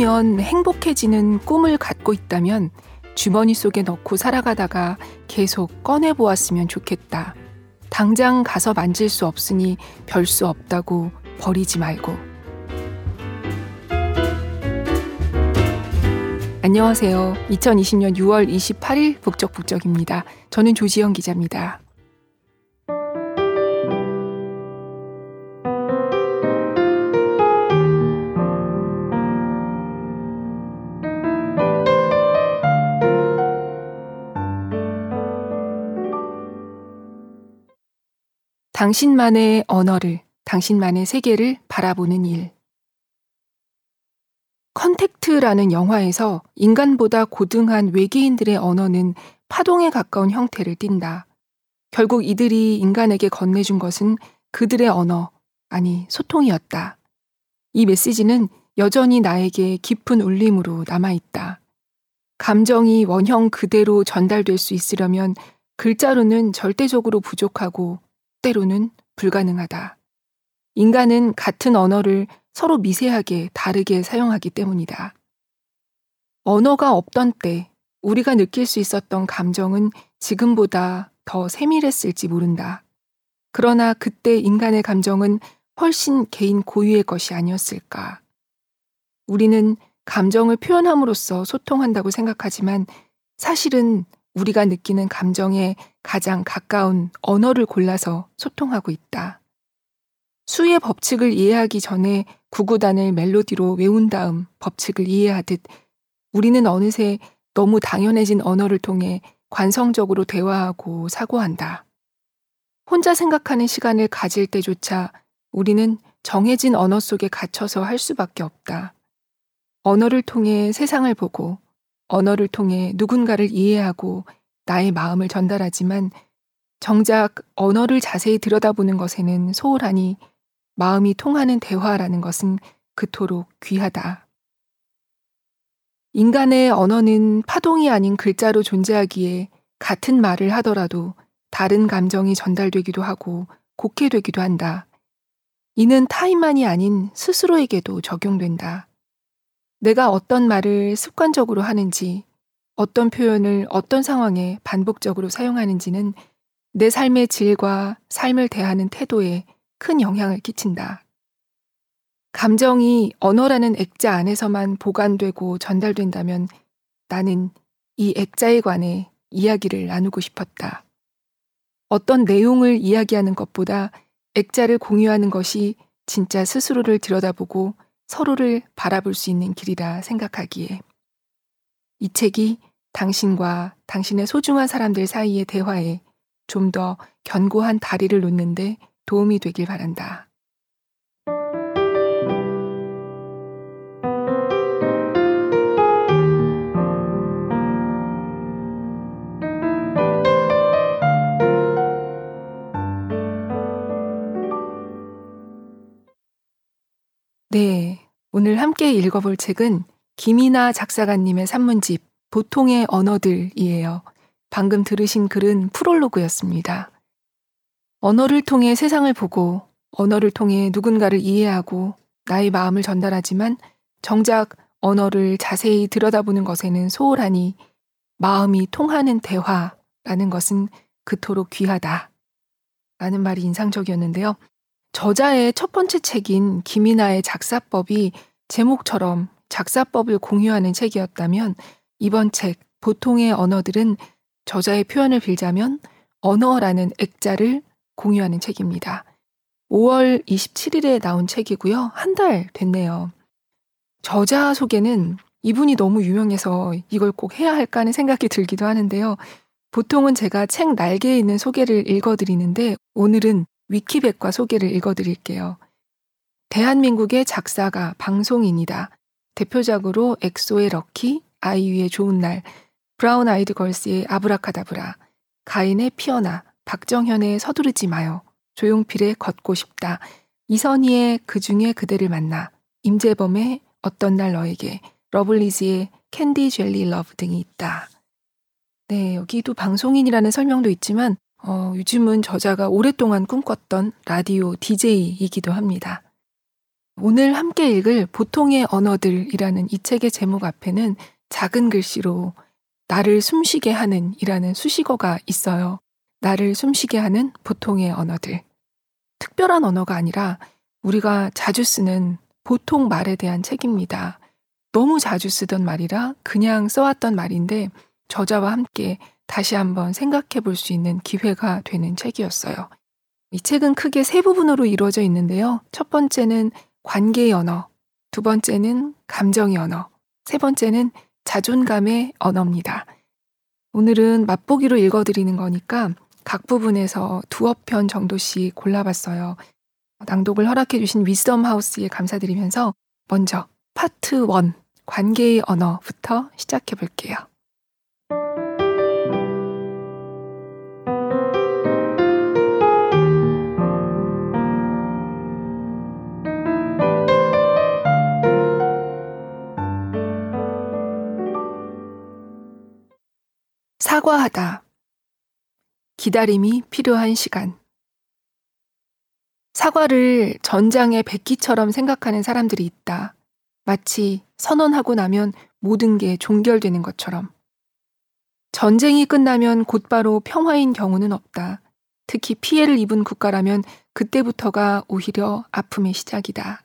아니면 행복해지는 꿈을 갖고 있다면 주머니 속에 넣고 살아가다가 계속 꺼내보았으면 좋겠다. 당장 가서 만질 수 없으니 별 수 없다고 버리지 말고. 안녕하세요. 2020년 6월 28일 북적북적입니다. 저는 조지영 기자입니다. 당신만의 언어를, 당신만의 세계를 바라보는 일. 컨택트라는 영화에서 인간보다 고등한 외계인들의 언어는 파동에 가까운 형태를 띈다. 결국 이들이 인간에게 건네준 것은 그들의 언어, 아니, 소통이었다. 이 메시지는 여전히 나에게 깊은 울림으로 남아있다. 감정이 원형 그대로 전달될 수 있으려면 글자로는 절대적으로 부족하고 때로는 불가능하다. 인간은 같은 언어를 서로 미세하게 다르게 사용하기 때문이다. 언어가 없던 때 우리가 느낄 수 있었던 감정은 지금보다 더 세밀했을지 모른다. 그러나 그때 인간의 감정은 훨씬 개인 고유의 것이 아니었을까. 우리는 감정을 표현함으로써 소통한다고 생각하지만 사실은 우리가 느끼는 감정에 가장 가까운 언어를 골라서 소통하고 있다. 수의 법칙을 이해하기 전에 구구단을 멜로디로 외운 다음 법칙을 이해하듯 우리는 어느새 너무 당연해진 언어를 통해 관성적으로 대화하고 사고한다. 혼자 생각하는 시간을 가질 때조차 우리는 정해진 언어 속에 갇혀서 할 수밖에 없다. 언어를 통해 세상을 보고 언어를 통해 누군가를 이해하고 나의 마음을 전달하지만 정작 언어를 자세히 들여다보는 것에는 소홀하니 마음이 통하는 대화라는 것은 그토록 귀하다. 인간의 언어는 파동이 아닌 글자로 존재하기에 같은 말을 하더라도 다른 감정이 전달되기도 하고 곡해 되기도 한다. 이는 타인만이 아닌 스스로에게도 적용된다. 내가 어떤 말을 습관적으로 하는지, 어떤 표현을 어떤 상황에 반복적으로 사용하는지는 내 삶의 질과 삶을 대하는 태도에 큰 영향을 끼친다. 감정이 언어라는 액자 안에서만 보관되고 전달된다면 나는 이 액자에 관해 이야기를 나누고 싶었다. 어떤 내용을 이야기하는 것보다 액자를 공유하는 것이 진짜 스스로를 들여다보고 서로를 바라볼 수 있는 길이라 생각하기에 이 책이 당신과 당신의 소중한 사람들 사이의 대화에 좀 더 견고한 다리를 놓는데 도움이 되길 바란다. 네. 오늘 함께 읽어볼 책은 김이나 작사가님의 산문집 보통의 언어들이에요. 방금 들으신 글은 프롤로그였습니다. 언어를 통해 세상을 보고 언어를 통해 누군가를 이해하고 나의 마음을 전달하지만 정작 언어를 자세히 들여다보는 것에는 소홀하니 마음이 통하는 대화라는 것은 그토록 귀하다. 라는 말이 인상적이었는데요. 저자의 첫 번째 책인 김이나의 작사법이 제목처럼 작사법을 공유하는 책이었다면 이번 책 보통의 언어들은 저자의 표현을 빌자면 언어라는 액자를 공유하는 책입니다. 5월 27일에 나온 책이고요. 한 달 됐네요. 저자 소개는 이분이 너무 유명해서 이걸 꼭 해야 할까 하는 생각이 들기도 하는데요. 보통은 제가 책 날개에 있는 소개를 읽어드리는데 오늘은 위키백과 소개를 읽어드릴게요. 대한민국의 작사가 방송인이다. 대표작으로 엑소의 Lucky, 아이유의 좋은 날, 브라운 아이드 걸스의 아브라카다브라, 가인의 피어나, 박정현의 서두르지 마요, 조용필의 걷고 싶다, 이선희의 그중에 그대를 만나, 임재범의 어떤 날 너에게, 러블리즈의 Candy Jelly Love 등이 있다. 네, 여기도 방송인이라는 설명도 있지만 어, 요즘은 저자가 오랫동안 꿈꿨던 라디오 DJ이기도 합니다. 오늘 함께 읽을 보통의 언어들이라는 이 책의 제목 앞에는 작은 글씨로 나를 숨쉬게 하는 이라는 수식어가 있어요. 나를 숨쉬게 하는 보통의 언어들. 특별한 언어가 아니라 우리가 자주 쓰는 보통 말에 대한 책입니다. 너무 자주 쓰던 말이라 그냥 써왔던 말인데 저자와 함께 다시 한번 생각해 볼 수 있는 기회가 되는 책이었어요. 이 책은 크게 세 부분으로 이루어져 있는데요. 첫 번째는 관계의 언어, 두 번째는 감정의 언어, 세 번째는 자존감의 언어입니다. 오늘은 맛보기로 읽어드리는 거니까 각 부분에서 두어 편 정도씩 골라봤어요. 낭독을 허락해주신 위스덤 하우스에 감사드리면서 먼저 파트 1 관계의 언어부터 시작해 볼게요. 사과하다. 기다림이 필요한 시간. 사과를 전장의 백기처럼 생각하는 사람들이 있다. 마치 선언하고 나면 모든 게 종결되는 것처럼. 전쟁이 끝나면 곧바로 평화인 경우는 없다. 특히 피해를 입은 국가라면 그때부터가 오히려 아픔의 시작이다.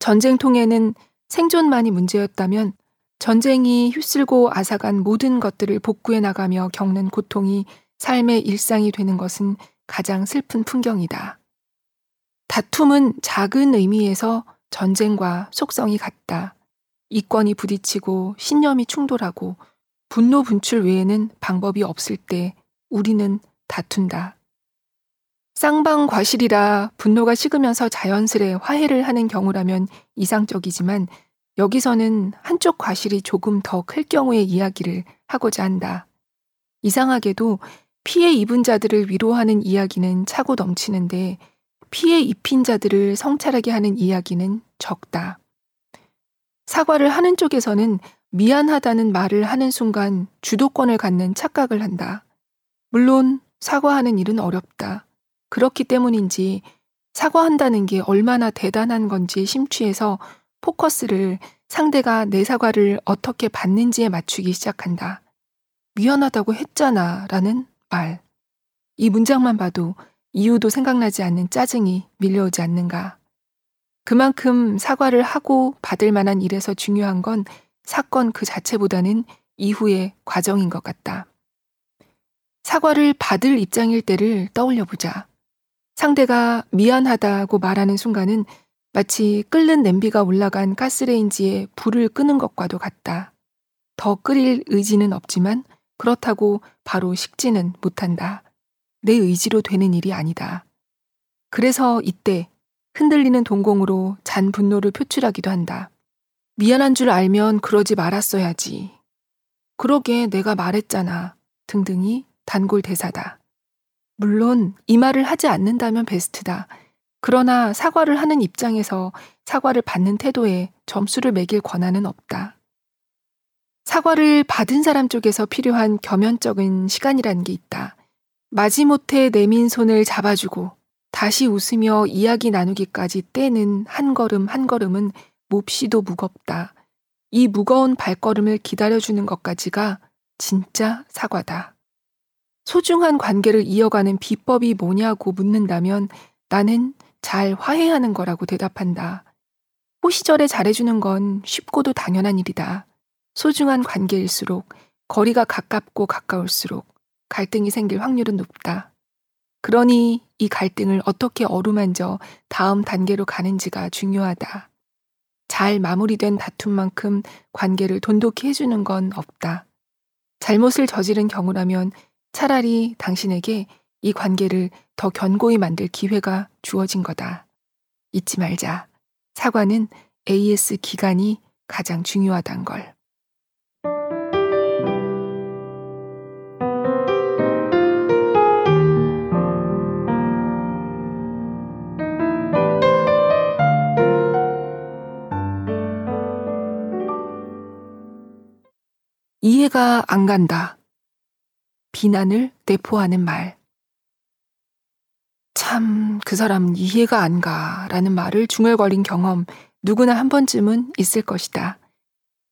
전쟁 통에는 생존만이 문제였다면 전쟁이 휩쓸고 앗아간 모든 것들을 복구해 나가며 겪는 고통이 삶의 일상이 되는 것은 가장 슬픈 풍경이다. 다툼은 작은 의미에서 전쟁과 속성이 같다. 이권이 부딪히고 신념이 충돌하고 분노 분출 외에는 방법이 없을 때 우리는 다툰다. 쌍방 과실이라 분노가 식으면서 자연스레 화해를 하는 경우라면 이상적이지만 여기서는 한쪽 과실이 조금 더 클 경우의 이야기를 하고자 한다. 이상하게도 피해 입은 자들을 위로하는 이야기는 차고 넘치는데 피해 입힌 자들을 성찰하게 하는 이야기는 적다. 사과를 하는 쪽에서는 미안하다는 말을 하는 순간 주도권을 갖는 착각을 한다. 물론 사과하는 일은 어렵다. 그렇기 때문인지 사과한다는 게 얼마나 대단한 건지 심취해서 포커스를 상대가 내 사과를 어떻게 받는지에 맞추기 시작한다. 미안하다고 했잖아 라는 말. 이 문장만 봐도 이유도 생각나지 않는 짜증이 밀려오지 않는가. 그만큼 사과를 하고 받을 만한 일에서 중요한 건 사건 그 자체보다는 이후의 과정인 것 같다. 사과를 받을 입장일 때를 떠올려 보자. 상대가 미안하다고 말하는 순간은 마치 끓는 냄비가 올라간 가스레인지에 불을 끄는 것과도 같다. 더 끓일 의지는 없지만 그렇다고 바로 식지는 못한다. 내 의지로 되는 일이 아니다. 그래서 이때 흔들리는 동공으로 잔 분노를 표출하기도 한다. 미안한 줄 알면 그러지 말았어야지. 그러게 내가 말했잖아. 등등이 단골 대사다. 물론 이 말을 하지 않는다면 베스트다. 그러나 사과를 하는 입장에서 사과를 받는 태도에 점수를 매길 권한은 없다. 사과를 받은 사람 쪽에서 필요한 겸연적인 시간이라는 게 있다. 마지못해 내민 손을 잡아주고 다시 웃으며 이야기 나누기까지 떼는 한 걸음 한 걸음은 몹시도 무겁다. 이 무거운 발걸음을 기다려주는 것까지가 진짜 사과다. 소중한 관계를 이어가는 비법이 뭐냐고 묻는다면 나는 잘 화해하는 거라고 대답한다. 호시절에 잘해주는 건 쉽고도 당연한 일이다. 소중한 관계일수록 거리가 가깝고 가까울수록 갈등이 생길 확률은 높다. 그러니 이 갈등을 어떻게 어루만져 다음 단계로 가는지가 중요하다. 잘 마무리된 다툼만큼 관계를 돈독히 해주는 건 없다. 잘못을 저지른 경우라면 차라리 당신에게 이 관계를 더 견고히 만들 기회가 주어진 거다. 잊지 말자. 사과는 AS 기간이 가장 중요하단 걸. 이해가 안 간다. 비난을 내포하는 말. 참, 그 사람은 이해가 안 가. 라는 말을 중얼거린 경험 누구나 한 번쯤은 있을 것이다.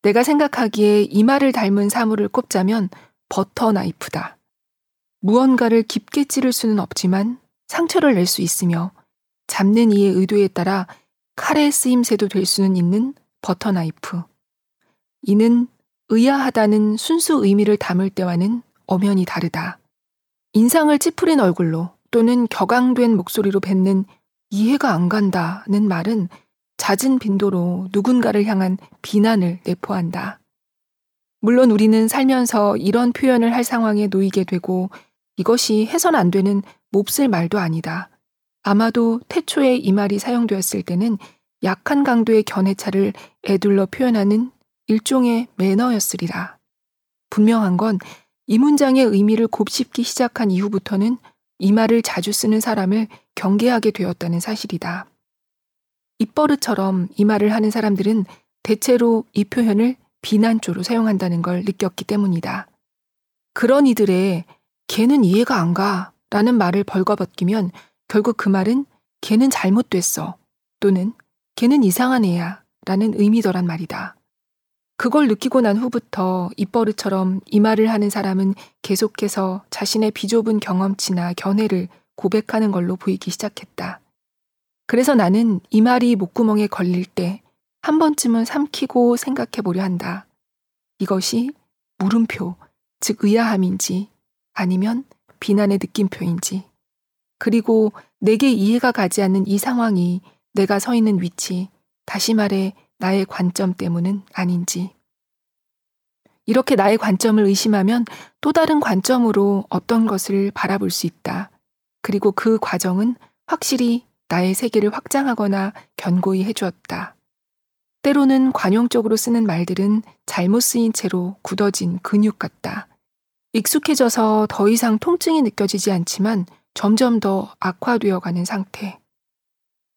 내가 생각하기에 이 말을 닮은 사물을 꼽자면 버터 나이프다. 무언가를 깊게 찌를 수는 없지만 상처를 낼 수 있으며 잡는 이의 의도에 따라 칼의 쓰임새도 될 수는 있는 버터 나이프. 이는 의아하다는 순수 의미를 담을 때와는 엄연히 다르다. 인상을 찌푸린 얼굴로 또는 격앙된 목소리로 뱉는 이해가 안 간다는 말은 잦은 빈도로 누군가를 향한 비난을 내포한다. 물론 우리는 살면서 이런 표현을 할 상황에 놓이게 되고 이것이 해선 안 되는 몹쓸 말도 아니다. 아마도 태초에 이 말이 사용되었을 때는 약한 강도의 견해차를 애둘러 표현하는 일종의 매너였으리라. 분명한 건 이 문장의 의미를 곱씹기 시작한 이후부터는 이 말을 자주 쓰는 사람을 경계하게 되었다는 사실이다. 입버릇처럼 이 말을 하는 사람들은 대체로 이 표현을 비난조로 사용한다는 걸 느꼈기 때문이다. 그런 이들의 걔는 이해가 안 가 라는 말을 벌거벗기면 결국 그 말은 걔는 잘못됐어 또는 걔는 이상한 애야 라는 의미더란 말이다. 그걸 느끼고 난 후부터 입버릇처럼 이 말을 하는 사람은 계속해서 자신의 비좁은 경험치나 견해를 고백하는 걸로 보이기 시작했다. 그래서 나는 이 말이 목구멍에 걸릴 때 한 번쯤은 삼키고 생각해 보려 한다. 이것이 물음표, 즉 의아함인지 아니면 비난의 느낌표인지 그리고 내게 이해가 가지 않는 이 상황이 내가 서 있는 위치, 다시 말해 나의 관점 때문은 아닌지. 이렇게 나의 관점을 의심하면 또 다른 관점으로 어떤 것을 바라볼 수 있다. 그리고 그 과정은 확실히 나의 세계를 확장하거나 견고히 해주었다. 때로는 관용적으로 쓰는 말들은 잘못 쓰인 채로 굳어진 근육 같다. 익숙해져서 더 이상 통증이 느껴지지 않지만 점점 더 악화되어 가는 상태.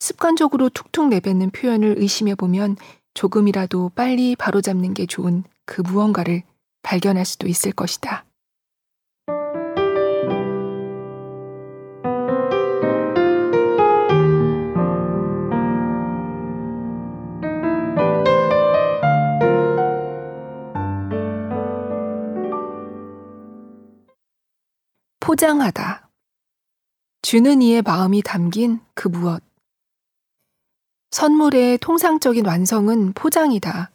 습관적으로 툭툭 내뱉는 표현을 의심해 보면 조금이라도 빨리 바로잡는 게 좋은 그 무언가를 발견할 수도 있을 것이다. 포장하다. 주는 이의 마음이 담긴 그 무엇. 선물의 통상적인 완성은 포장이다.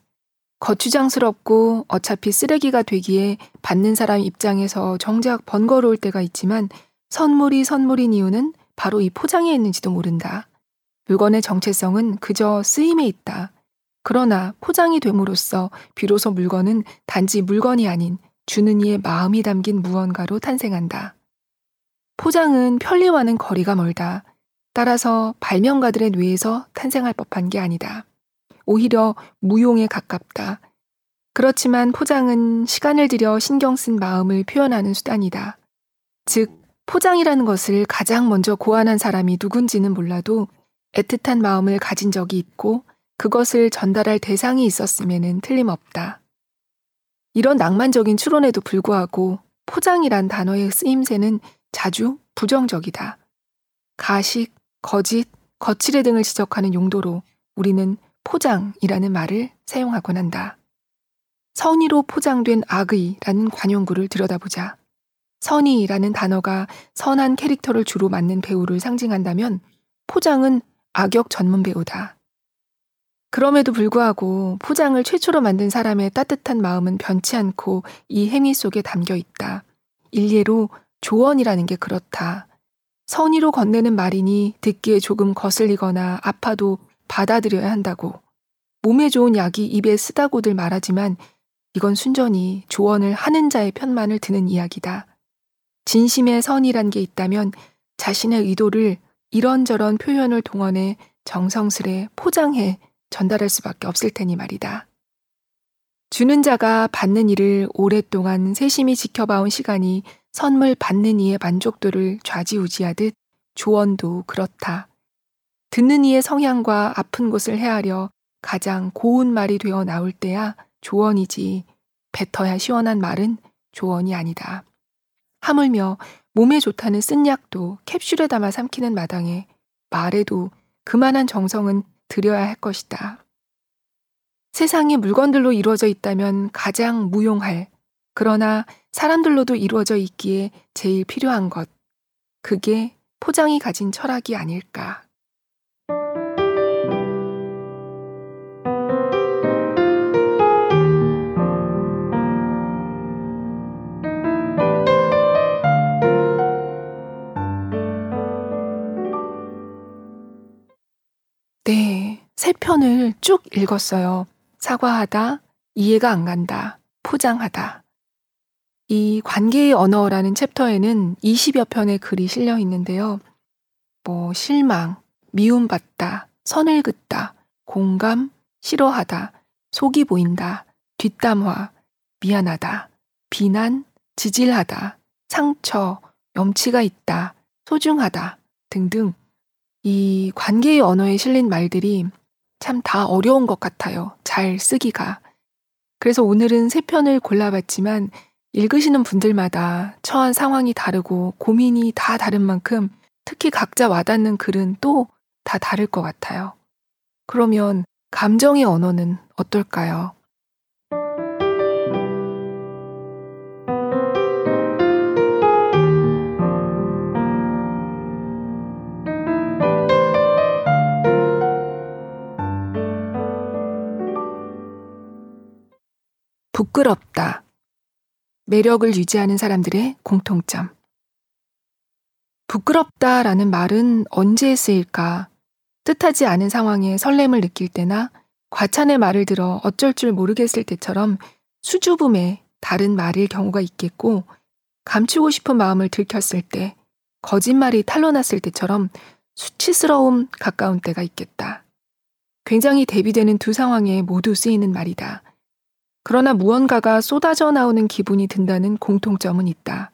거추장스럽고 어차피 쓰레기가 되기에 받는 사람 입장에서 정작 번거로울 때가 있지만 선물이 선물인 이유는 바로 이 포장에 있는지도 모른다. 물건의 정체성은 그저 쓰임에 있다. 그러나 포장이 됨으로써 비로소 물건은 단지 물건이 아닌 주는 이의 마음이 담긴 무언가로 탄생한다. 포장은 편리와는 거리가 멀다. 따라서 발명가들의 뇌에서 탄생할 법한 게 아니다. 오히려 무용에 가깝다. 그렇지만 포장은 시간을 들여 신경 쓴 마음을 표현하는 수단이다. 즉, 포장이라는 것을 가장 먼저 고안한 사람이 누군지는 몰라도 애틋한 마음을 가진 적이 있고 그것을 전달할 대상이 있었음에는 틀림없다. 이런 낭만적인 추론에도 불구하고 포장이란 단어의 쓰임새는 자주 부정적이다. 가식, 거짓, 거칠의 등을 지적하는 용도로 우리는 포장이라는 말을 사용하곤 한다. 선의로 포장된 악의라는 관용구를 들여다보자. 선의라는 단어가 선한 캐릭터를 주로 맡는 배우를 상징한다면 포장은 악역 전문 배우다. 그럼에도 불구하고 포장을 최초로 만든 사람의 따뜻한 마음은 변치 않고 이 행위 속에 담겨 있다. 일례로 조언이라는 게 그렇다. 선의로 건네는 말이니 듣기에 조금 거슬리거나 아파도 받아들여야 한다고. 몸에 좋은 약이 입에 쓰다고들 말하지만 이건 순전히 조언을 하는 자의 편만을 드는 이야기다. 진심의 선이란 게 있다면 자신의 의도를 이런저런 표현을 동원해 정성스레 포장해 전달할 수밖에 없을 테니 말이다. 주는 자가 받는 일을 오랫동안 세심히 지켜봐온 시간이 선물 받는 이의 만족도를 좌지우지하듯 조언도 그렇다. 듣는 이의 성향과 아픈 곳을 헤아려 가장 고운 말이 되어 나올 때야 조언이지 뱉어야 시원한 말은 조언이 아니다. 하물며 몸에 좋다는 쓴 약도 캡슐에 담아 삼키는 마당에 말에도 그만한 정성은 들여야 할 것이다. 세상이 물건들로 이루어져 있다면 가장 무용할, 그러나 사람들로도 이루어져 있기에 제일 필요한 것. 그게 포장이 가진 철학이 아닐까. 네, 세 편을 쭉 읽었어요. 사과하다, 이해가 안 간다, 포장하다. 이 관계의 언어라는 챕터에는 20여 편의 글이 실려 있는데요. 뭐, 실망, 미움받다, 선을 긋다, 공감, 싫어하다, 속이 보인다, 뒷담화, 미안하다, 비난, 지질하다, 상처, 염치가 있다, 소중하다 등등 이 관계의 언어에 실린 말들이 참 다 어려운 것 같아요. 잘 쓰기가. 그래서 오늘은 세 편을 골라봤지만 읽으시는 분들마다 처한 상황이 다르고 고민이 다 다른 만큼 특히 각자 와닿는 글은 또 다 다를 것 같아요. 그러면 감정의 언어는 어떨까요? 부끄럽다. 매력을 유지하는 사람들의 공통점. 부끄럽다라는 말은 언제 쓰일까? 뜻하지 않은 상황에 설렘을 느낄 때나 과찬의 말을 들어 어쩔 줄 모르겠을 때처럼 수줍음에 다른 말일 경우가 있겠고, 감추고 싶은 마음을 들켰을 때, 거짓말이 탄로났을 때처럼 수치스러움 가까운 때가 있겠다. 굉장히 대비되는 두 상황에 모두 쓰이는 말이다. 그러나 무언가가 쏟아져 나오는 기분이 든다는 공통점은 있다.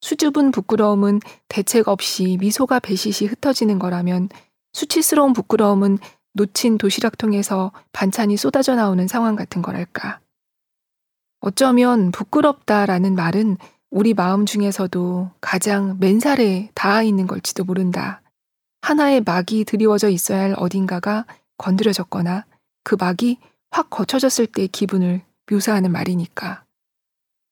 수줍은 부끄러움은 대책 없이 미소가 배시시 흩어지는 거라면 수치스러운 부끄러움은 놓친 도시락통에서 반찬이 쏟아져 나오는 상황 같은 거랄까. 어쩌면 부끄럽다라는 말은 우리 마음 중에서도 가장 맨살에 닿아 있는 걸지도 모른다. 하나의 막이 드리워져 있어야 할 어딘가가 건드려졌거나 그 막이 확 거쳐졌을 때의 기분을 묘사하는 말이니까.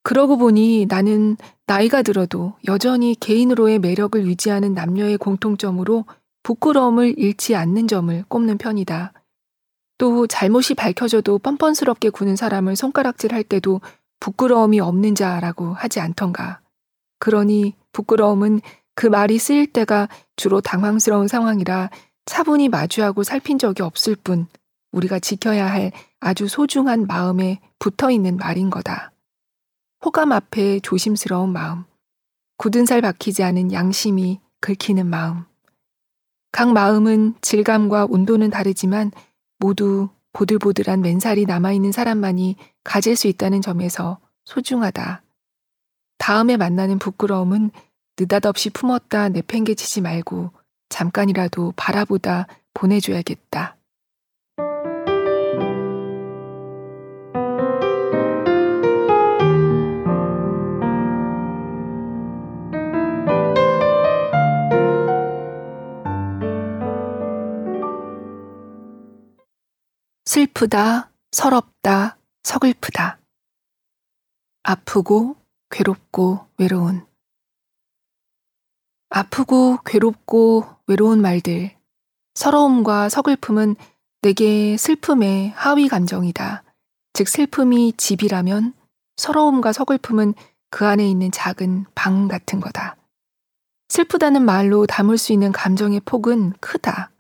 그러고 보니 나는 나이가 들어도 여전히 개인으로의 매력을 유지하는 남녀의 공통점으로 부끄러움을 잃지 않는 점을 꼽는 편이다. 또 잘못이 밝혀져도 뻔뻔스럽게 구는 사람을 손가락질 할 때도 부끄러움이 없는 자라고 하지 않던가. 그러니 부끄러움은 그 말이 쓰일 때가 주로 당황스러운 상황이라 차분히 마주하고 살핀 적이 없을 뿐 우리가 지켜야 할 아주 소중한 마음에 붙어 있는 말인 거다. 호감 앞에 조심스러운 마음, 굳은 살 박히지 않은 양심이 긁히는 마음. 각 마음은 질감과 온도는 다르지만 모두 보들보들한 맨살이 남아있는 사람만이 가질 수 있다는 점에서 소중하다. 다음에 만나는 부끄러움은 느닷없이 품었다 내팽개치지 말고 잠깐이라도 바라보다 보내줘야겠다. 슬프다, 서럽다, 서글프다. 아프고, 괴롭고, 외로운. 아프고, 괴롭고, 외로운 말들. 서러움과 서글픔은 내게 슬픔의 하위 감정이다. 즉, 슬픔이 집이라면 서러움과 서글픔은 그 안에 있는 작은 방 같은 거다. 슬프다는 말로 담을 수 있는 감정의 폭은 크다.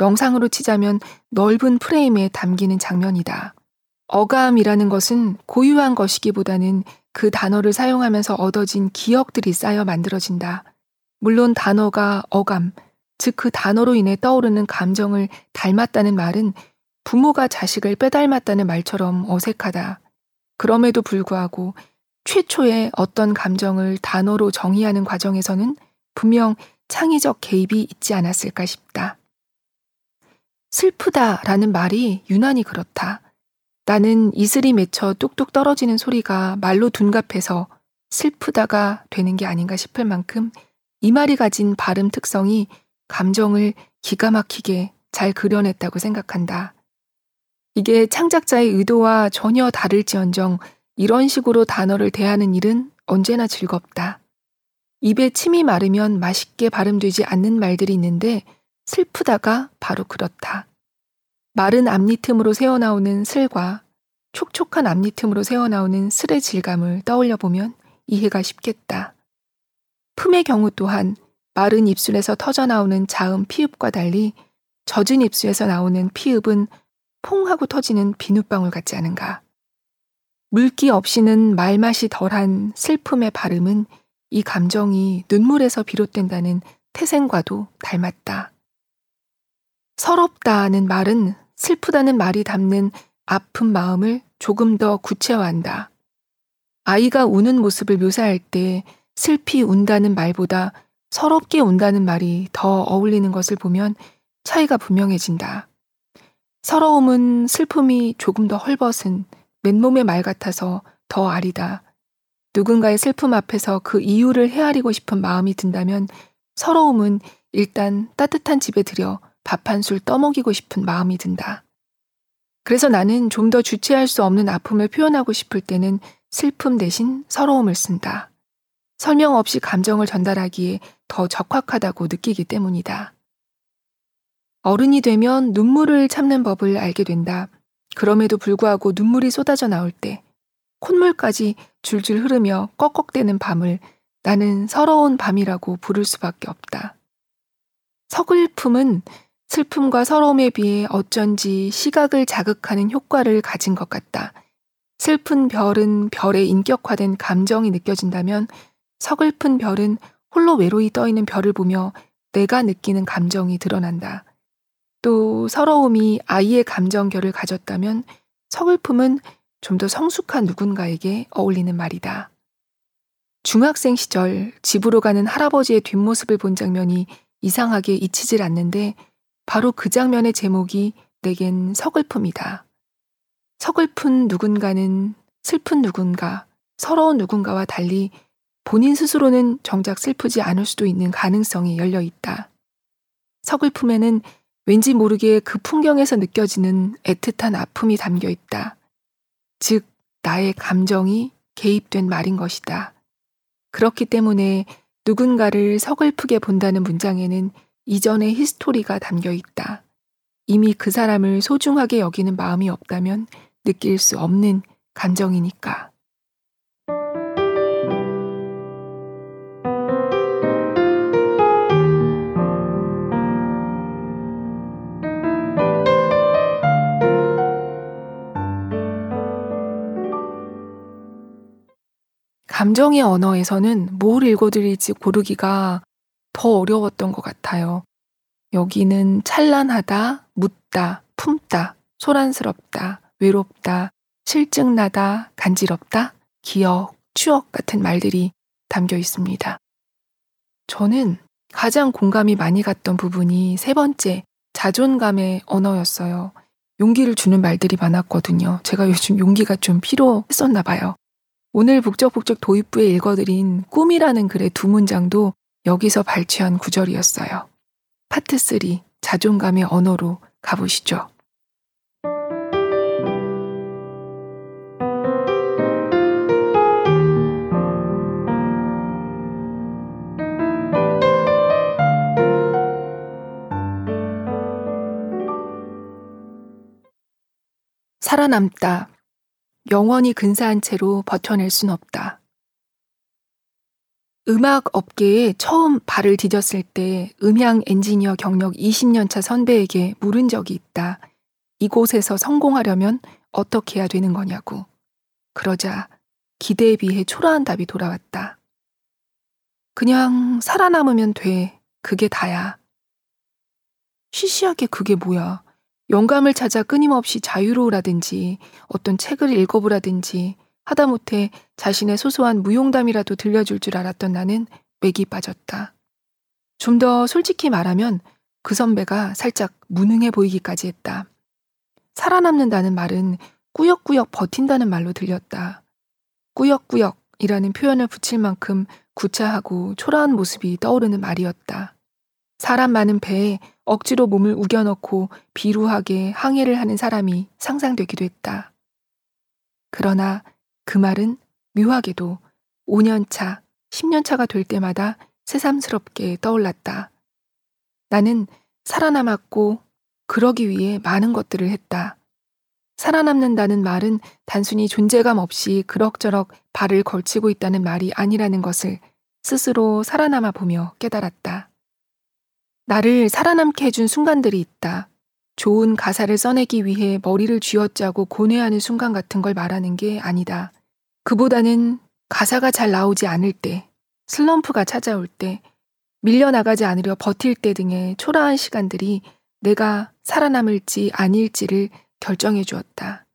영상으로 치자면 넓은 프레임에 담기는 장면이다. 어감이라는 것은 고유한 것이기보다는 그 단어를 사용하면서 얻어진 기억들이 쌓여 만들어진다. 물론 단어가 어감, 즉 그 단어로 인해 떠오르는 감정을 닮았다는 말은 부모가 자식을 빼닮았다는 말처럼 어색하다. 그럼에도 불구하고 최초의 어떤 감정을 단어로 정의하는 과정에서는 분명 창의적 개입이 있지 않았을까 싶다. 슬프다 라는 말이 유난히 그렇다. 나는 이슬이 맺혀 뚝뚝 떨어지는 소리가 말로 둔갑해서 슬프다가 되는 게 아닌가 싶을 만큼 이 말이 가진 발음 특성이 감정을 기가 막히게 잘 그려냈다고 생각한다. 이게 창작자의 의도와 전혀 다를지언정 이런 식으로 단어를 대하는 일은 언제나 즐겁다. 입에 침이 마르면 맛있게 발음되지 않는 말들이 있는데 슬프다가 바로 그렇다. 마른 앞니틈으로 새어나오는 슬과 촉촉한 앞니틈으로 새어나오는 슬의 질감을 떠올려 보면 이해가 쉽겠다. 품의 경우 또한 마른 입술에서 터져나오는 자음 피읍과 달리 젖은 입술에서 나오는 피읍은 퐁하고 터지는 비눗방울 같지 않은가. 물기 없이는 말맛이 덜한 슬픔의 발음은 이 감정이 눈물에서 비롯된다는 태생과도 닮았다. 서럽다는 말은 슬프다는 말이 담는 아픈 마음을 조금 더 구체화한다. 아이가 우는 모습을 묘사할 때 슬피 운다는 말보다 서럽게 운다는 말이 더 어울리는 것을 보면 차이가 분명해진다. 서러움은 슬픔이 조금 더 헐벗은 맨몸의 말 같아서 더 아리다. 누군가의 슬픔 앞에서 그 이유를 헤아리고 싶은 마음이 든다면 서러움은 일단 따뜻한 집에 들여 밥 한 술 떠먹이고 싶은 마음이 든다. 그래서 나는 좀 더 주체할 수 없는 아픔을 표현하고 싶을 때는 슬픔 대신 서러움을 쓴다. 설명 없이 감정을 전달하기에 더 적확하다고 느끼기 때문이다. 어른이 되면 눈물을 참는 법을 알게 된다. 그럼에도 불구하고 눈물이 쏟아져 나올 때 콧물까지 줄줄 흐르며 꺽꺽대는 밤을 나는 서러운 밤이라고 부를 수밖에 없다. 서글픔은 슬픔과 서러움에 비해 어쩐지 시각을 자극하는 효과를 가진 것 같다. 슬픈 별은 별의 인격화된 감정이 느껴진다면 서글픈 별은 홀로 외로이 떠있는 별을 보며 내가 느끼는 감정이 드러난다. 또 서러움이 아이의 감정결을 가졌다면 서글픔은 좀 더 성숙한 누군가에게 어울리는 말이다. 중학생 시절 집으로 가는 할아버지의 뒷모습을 본 장면이 이상하게 잊히질 않는데 바로 그 장면의 제목이 내겐 서글픔이다. 서글픈 누군가는 슬픈 누군가, 서러운 누군가와 달리 본인 스스로는 정작 슬프지 않을 수도 있는 가능성이 열려 있다. 서글픔에는 왠지 모르게 그 풍경에서 느껴지는 애틋한 아픔이 담겨 있다. 즉, 나의 감정이 개입된 말인 것이다. 그렇기 때문에 누군가를 서글프게 본다는 문장에는 이전의 히스토리가 담겨 있다. 이미 그 사람을 소중하게 여기는 마음이 없다면 느낄 수 없는 감정이니까. 감정의 언어에서는 뭘 읽어드릴지 고르기가 더 어려웠던 것 같아요. 여기는 찬란하다, 묻다, 품다, 소란스럽다, 외롭다, 실증나다, 간지럽다, 기억, 추억 같은 말들이 담겨 있습니다. 저는 가장 공감이 많이 갔던 부분이 세 번째, 자존감의 언어였어요. 용기를 주는 말들이 많았거든요. 제가 요즘 용기가 좀 필요했었나 봐요. 오늘 북적북적 도입부에 읽어드린 꿈이라는 글의 두 문장도 여기서 발췌한 구절이었어요. 파트 3 자존감의 언어로 가보시죠. 살아남다. 영원히 근사한 채로 버텨낼 순 없다. 음악 업계에 처음 발을 디뎠을 때 음향 엔지니어 경력 20년 차 선배에게 물은 적이 있다. 이곳에서 성공하려면 어떻게 해야 되는 거냐고. 그러자 기대에 비해 초라한 답이 돌아왔다. 그냥 살아남으면 돼. 그게 다야. 시시하게 그게 뭐야. 영감을 찾아 끊임없이 자유로우라든지 어떤 책을 읽어보라든지 하다못해 자신의 소소한 무용담이라도 들려줄 줄 알았던 나는 맥이 빠졌다. 좀 더 솔직히 말하면 그 선배가 살짝 무능해 보이기까지 했다. 살아남는다는 말은 꾸역꾸역 버틴다는 말로 들렸다. 꾸역꾸역 이라는 표현을 붙일 만큼 구차하고 초라한 모습이 떠오르는 말이었다. 사람 많은 배에 억지로 몸을 우겨넣고 비루하게 항해를 하는 사람이 상상되기도 했다. 그러나 그 말은 묘하게도 5년차, 10년차가 될 때마다 새삼스럽게 떠올랐다. 나는 살아남았고 그러기 위해 많은 것들을 했다. 살아남는다는 말은 단순히 존재감 없이 그럭저럭 발을 걸치고 있다는 말이 아니라는 것을 스스로 살아남아 보며 깨달았다. 나를 살아남게 해준 순간들이 있다. 좋은 가사를 써내기 위해 머리를 쥐어짜고 고뇌하는 순간 같은 걸 말하는 게 아니다. 그보다는 가사가 잘 나오지 않을 때, 슬럼프가 찾아올 때, 밀려나가지 않으려 버틸 때 등의 초라한 시간들이 내가 살아남을지 아닐지를 결정해 주었다.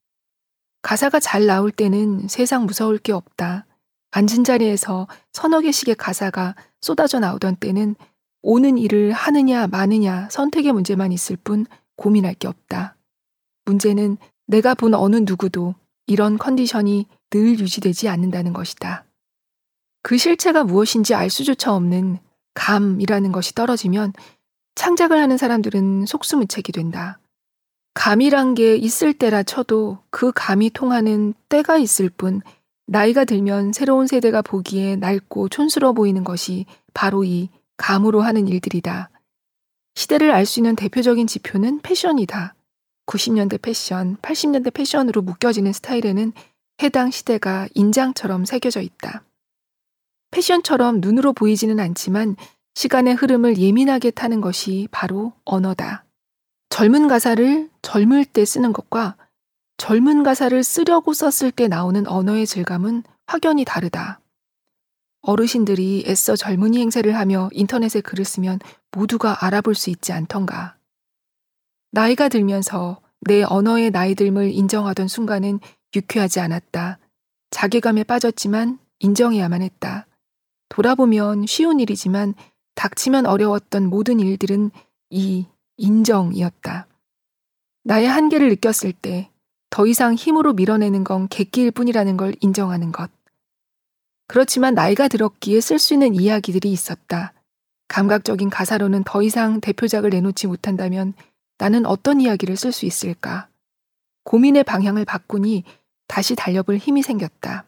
가사가 잘 나올 때는 세상 무서울 게 없다. 앉은 자리에서 서너 개씩의 가사가 쏟아져 나오던 때는 오는 일을 하느냐 마느냐 선택의 문제만 있을 뿐 고민할 게 없다. 문제는 내가 본 어느 누구도 이런 컨디션이 늘 유지되지 않는다는 것이다. 그 실체가 무엇인지 알 수조차 없는 감이라는 것이 떨어지면 창작을 하는 사람들은 속수무책이 된다. 감이란 게 있을 때라 쳐도 그 감이 통하는 때가 있을 뿐 나이가 들면 새로운 세대가 보기에 낡고 촌스러워 보이는 것이 바로 이 감으로 하는 일들이다. 시대를 알 수 있는 대표적인 지표는 패션이다. 90년대 패션, 80년대 패션으로 묶여지는 스타일에는 해당 시대가 인장처럼 새겨져 있다. 패션처럼 눈으로 보이지는 않지만 시간의 흐름을 예민하게 타는 것이 바로 언어다. 젊은 가사를 젊을 때 쓰는 것과 젊은 가사를 쓰려고 썼을 때 나오는 언어의 질감은 확연히 다르다. 어르신들이 애써 젊은이 행세를 하며 인터넷에 글을 쓰면 모두가 알아볼 수 있지 않던가. 나이가 들면서 내 언어의 나이듦을 인정하던 순간은 유쾌하지 않았다. 자괴감에 빠졌지만 인정해야만 했다. 돌아보면 쉬운 일이지만 닥치면 어려웠던 모든 일들은 이 인정이었다. 나의 한계를 느꼈을 때 더 이상 힘으로 밀어내는 건 객기일 뿐이라는 걸 인정하는 것. 그렇지만 나이가 들었기에 쓸 수 있는 이야기들이 있었다. 감각적인 가사로는 더 이상 대표작을 내놓지 못한다면 나는 어떤 이야기를 쓸 수 있을까? 고민의 방향을 바꾸니 다시 달려볼 힘이 생겼다.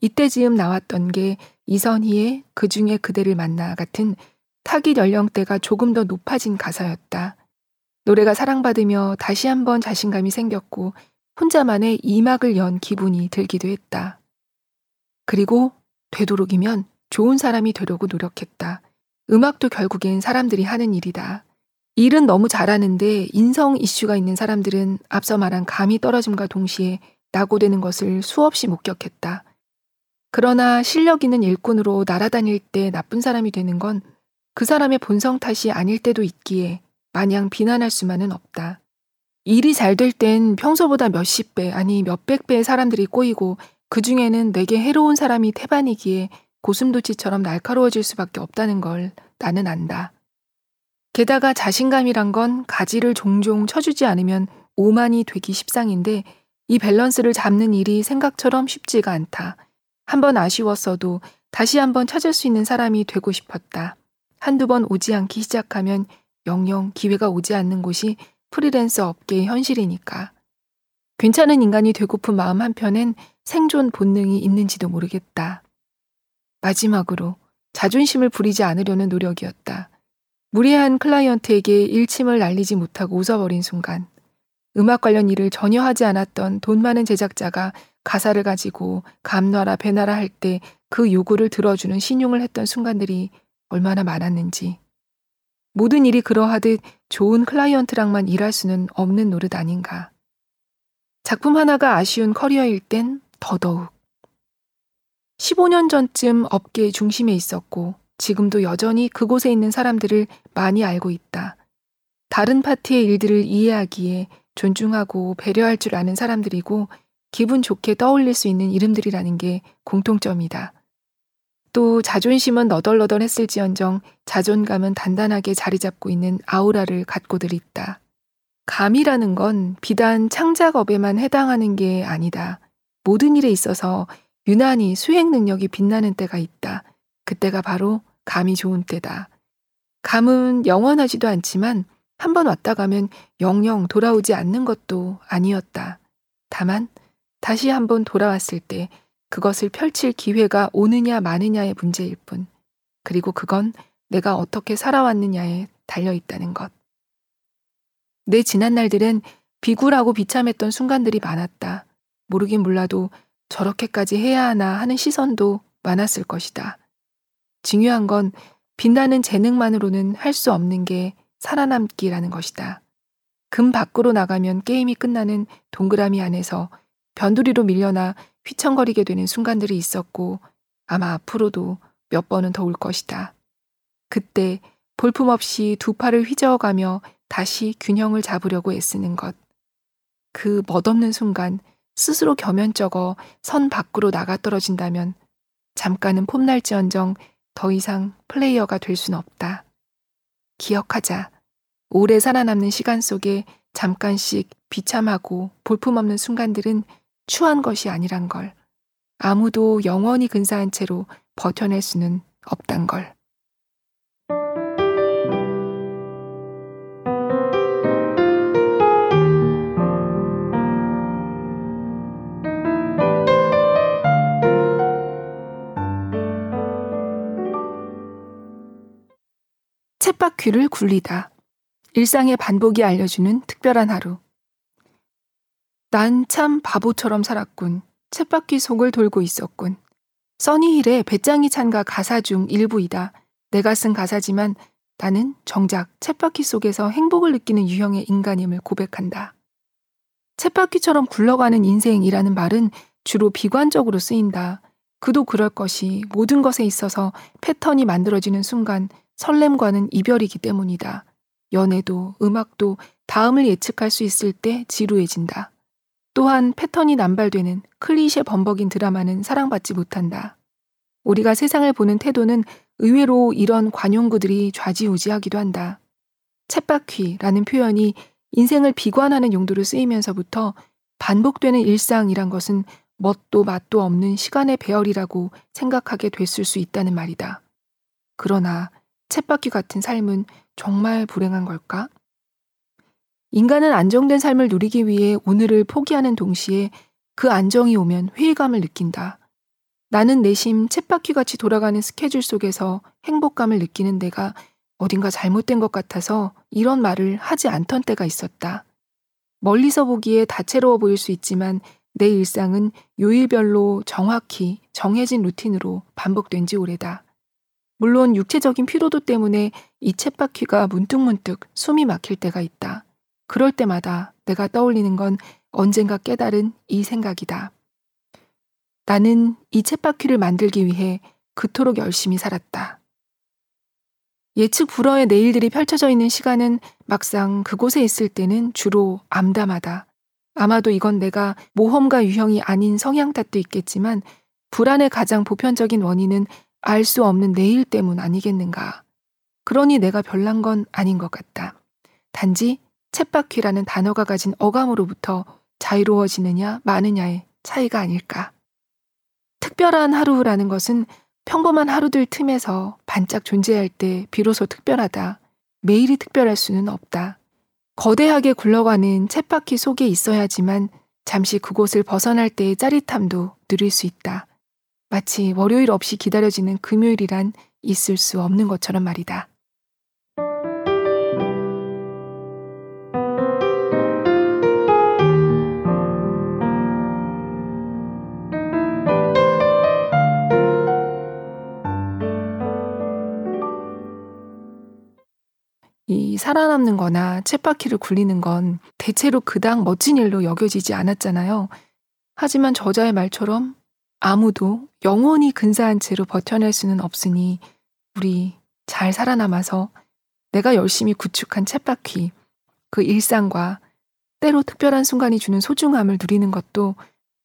이때 즈음 나왔던 게 이선희의 그 중에 그대를 만나 같은 타깃 연령대가 조금 더 높아진 가사였다. 노래가 사랑받으며 다시 한번 자신감이 생겼고 혼자만의 이막을 연 기분이 들기도 했다. 그리고 되도록이면 좋은 사람이 되려고 노력했다. 음악도 결국엔 사람들이 하는 일이다. 일은 너무 잘하는데 인성 이슈가 있는 사람들은 앞서 말한 감이 떨어짐과 동시에 낙오되는 것을 수없이 목격했다. 그러나 실력 있는 일꾼으로 날아다닐 때 나쁜 사람이 되는 건 그 사람의 본성 탓이 아닐 때도 있기에 마냥 비난할 수만은 없다. 일이 잘 될 땐 평소보다 몇십 배, 아니 몇백 배의 사람들이 꼬이고 그 중에는 내게 해로운 사람이 태반이기에 고슴도치처럼 날카로워질 수밖에 없다는 걸 나는 안다. 게다가 자신감이란 건 가지를 종종 쳐주지 않으면 오만이 되기 십상인데 이 밸런스를 잡는 일이 생각처럼 쉽지가 않다. 한번 아쉬웠어도 다시 한번 찾을 수 있는 사람이 되고 싶었다. 한두 번 오지 않기 시작하면 영영 기회가 오지 않는 것이 프리랜서 업계의 현실이니까. 괜찮은 인간이 되고픈 마음 한편엔 생존 본능이 있는지도 모르겠다. 마지막으로 자존심을 부리지 않으려는 노력이었다. 무례한 클라이언트에게 일침을 날리지 못하고 웃어버린 순간, 음악 관련 일을 전혀 하지 않았던 돈 많은 제작자가 가사를 가지고 감놔라 배놔라 할 때 그 요구를 들어주는 시늉을 했던 순간들이 얼마나 많았는지. 모든 일이 그러하듯 좋은 클라이언트랑만 일할 수는 없는 노릇 아닌가. 작품 하나가 아쉬운 커리어일 땐 더더욱. 15년 전쯤 업계의 중심에 있었고 지금도 여전히 그곳에 있는 사람들을 많이 알고 있다. 다른 파트의 일들을 이해하기에 존중하고 배려할 줄 아는 사람들이고 기분 좋게 떠올릴 수 있는 이름들이라는 게 공통점이다. 또 자존심은 너덜너덜 했을지언정 자존감은 단단하게 자리 잡고 있는 아우라를 갖고들 있다. 감이라는 건 비단 창작업에만 해당하는 게 아니다. 모든 일에 있어서 유난히 수행 능력이 빛나는 때가 있다. 그때가 바로 감이 좋은 때다. 감은 영원하지도 않지만 한 번 왔다 가면 영영 돌아오지 않는 것도 아니었다. 다만 다시 한 번 돌아왔을 때 그것을 펼칠 기회가 오느냐 마느냐의 문제일 뿐. 그리고 그건 내가 어떻게 살아왔느냐에 달려 있다는 것. 내 지난 날들은 비굴하고 비참했던 순간들이 많았다. 모르긴 몰라도 저렇게까지 해야 하나 하는 시선도 많았을 것이다. 중요한 건 빛나는 재능만으로는 할 수 없는 게 살아남기라는 것이다. 금 밖으로 나가면 게임이 끝나는 동그라미 안에서 변두리로 밀려나 휘청거리게 되는 순간들이 있었고 아마 앞으로도 몇 번은 더 올 것이다. 그때 볼품없이 두 팔을 휘저어가며 다시 균형을 잡으려고 애쓰는 것. 그 멋없는 순간 스스로 겸연쩍어 선 밖으로 나가 떨어진다면 잠깐은 폼날지언정 더 이상 플레이어가 될 수는 없다. 기억하자. 오래 살아남는 시간 속에 잠깐씩 비참하고 볼품없는 순간들은 추한 것이 아니란 걸. 아무도 영원히 근사한 채로 버텨낼 수는 없단 걸. 쳇바퀴를 굴리다. 일상의 반복이 알려주는 특별한 하루. 난 참 바보처럼 살았군. 쳇바퀴 속을 돌고 있었군. 써니힐의 배짱이 찬가 가사 중 일부이다. 내가 쓴 가사지만 나는 정작 쳇바퀴 속에서 행복을 느끼는 유형의 인간임을 고백한다. 쳇바퀴처럼 굴러가는 인생이라는 말은 주로 비관적으로 쓰인다. 그도 그럴 것이 모든 것에 있어서 패턴이 만들어지는 순간 설렘과는 이별이기 때문이다. 연애도 음악도 다음을 예측할 수 있을 때 지루해진다. 또한 패턴이 남발되는 클리셰 범벅인 드라마는 사랑받지 못한다. 우리가 세상을 보는 태도는 의외로 이런 관용구들이 좌지우지하기도 한다. 챗바퀴라는 표현이 인생을 비관하는 용도로 쓰이면서부터 반복되는 일상이란 것은 멋도 맛도 없는 시간의 배열이라고 생각하게 됐을 수 있다는 말이다. 그러나 챗바퀴 같은 삶은 정말 불행한 걸까? 인간은 안정된 삶을 누리기 위해 오늘을 포기하는 동시에 그 안정이 오면 회의감을 느낀다. 나는 내심 챗바퀴 같이 돌아가는 스케줄 속에서 행복감을 느끼는 내가 어딘가 잘못된 것 같아서 이런 말을 하지 않던 때가 있었다. 멀리서 보기에 다채로워 보일 수 있지만 내 일상은 요일별로 정확히 정해진 루틴으로 반복된 지 오래다. 물론 육체적인 피로도 때문에 이 챗바퀴가 문득문득 숨이 막힐 때가 있다. 그럴 때마다 내가 떠올리는 건 언젠가 깨달은 이 생각이다. 나는 이 챗바퀴를 만들기 위해 그토록 열심히 살았다. 예측 불허의 내일들이 펼쳐져 있는 시간은 막상 그곳에 있을 때는 주로 암담하다. 아마도 이건 내가 모험가 유형이 아닌 성향 탓도 있겠지만 불안의 가장 보편적인 원인은 알 수 없는 내일 때문 아니겠는가. 그러니 내가 별난 건 아닌 것 같다. 단지 챗바퀴라는 단어가 가진 어감으로부터 자유로워지느냐 마느냐의 차이가 아닐까. 특별한 하루라는 것은 평범한 하루들 틈에서 반짝 존재할 때 비로소 특별하다. 매일이 특별할 수는 없다. 거대하게 굴러가는 챗바퀴 속에 있어야지만 잠시 그곳을 벗어날 때의 짜릿함도 누릴 수 있다. 마치 월요일 없이 기다려지는 금요일이란 있을 수 없는 것처럼 말이다. 이 살아남는 거나 챗바퀴를 굴리는 건 대체로 그닥 멋진 일로 여겨지지 않았잖아요. 하지만 저자의 말처럼 아무도 영원히 근사한 채로 버텨낼 수는 없으니 우리 잘 살아남아서 내가 열심히 구축한 챗바퀴, 그 일상과 때로 특별한 순간이 주는 소중함을 누리는 것도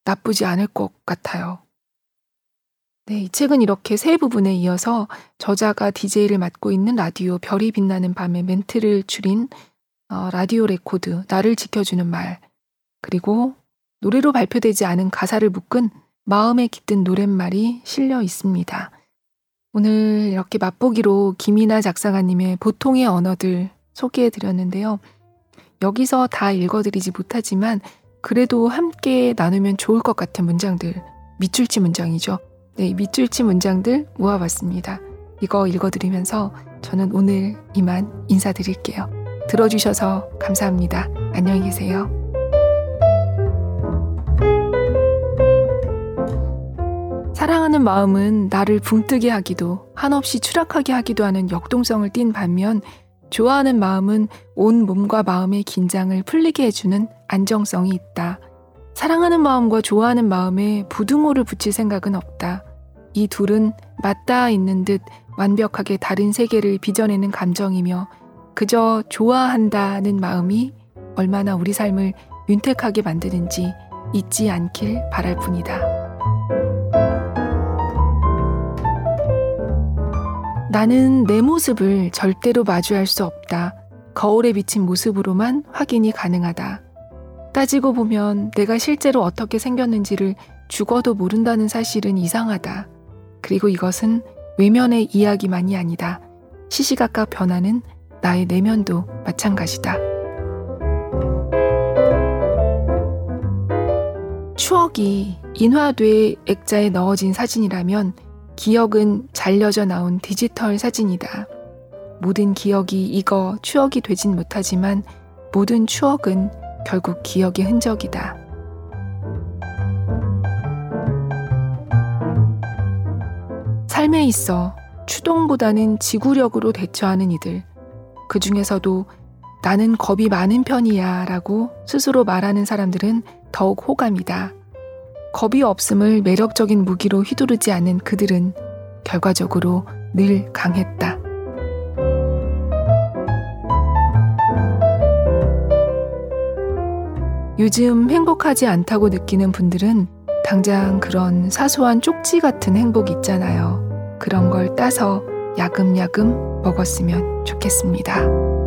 나쁘지 않을 것 같아요. 네, 이 책은 이렇게 세 부분에 이어서 저자가 DJ를 맡고 있는 라디오 별이 빛나는 밤에 멘트를 줄인 어, 라디오 레코드 나를 지켜주는 말 그리고 노래로 발표되지 않은 가사를 묶은 마음에 깃든 노랫말이 실려 있습니다. 오늘 이렇게 맛보기로 김이나 작사가님의 보통의 언어들 소개해 드렸는데요. 여기서 다 읽어드리지 못하지만 그래도 함께 나누면 좋을 것 같은 문장들, 밑줄치 문장이죠. 네, 밑줄치 문장들 모아봤습니다. 이거 읽어드리면서 저는 오늘 이만 인사드릴게요. 들어주셔서 감사합니다. 안녕히 계세요. 사랑하는 마음은 나를 붕뜨게 하기도 한없이 추락하게 하기도 하는 역동성을 띤 반면 좋아하는 마음은 온 몸과 마음의 긴장을 풀리게 해주는 안정성이 있다. 사랑하는 마음과 좋아하는 마음에 부등호를 붙일 생각은 없다. 이 둘은 맞닿아 있는 듯 완벽하게 다른 세계를 빚어내는 감정이며 그저 좋아한다는 마음이 얼마나 우리 삶을 윤택하게 만드는지 잊지 않길 바랄 뿐이다. 나는 내 모습을 절대로 마주할 수 없다. 거울에 비친 모습으로만 확인이 가능하다. 따지고 보면 내가 실제로 어떻게 생겼는지를 죽어도 모른다는 사실은 이상하다. 그리고 이것은 외면의 이야기만이 아니다. 시시각각 변하는 나의 내면도 마찬가지다. 추억이 인화돼 액자에 넣어진 사진이라면 기억은 잘려져 나온 디지털 사진이다. 모든 기억이 이거 추억이 되진 못하지만 모든 추억은 결국 기억의 흔적이다. 삶에 있어 추동보다는 지구력으로 대처하는 이들, 그 중에서도 나는 겁이 많은 편이야 라고 스스로 말하는 사람들은 더욱 호감이다. 겁이 없음을 매력적인 무기로 휘두르지 않는 그들은 결과적으로 늘 강했다. 요즘 행복하지 않다고 느끼는 분들은 당장 그런 사소한 쪽지 같은 행복 있잖아요. 그런 걸 따서 야금야금 먹었으면 좋겠습니다.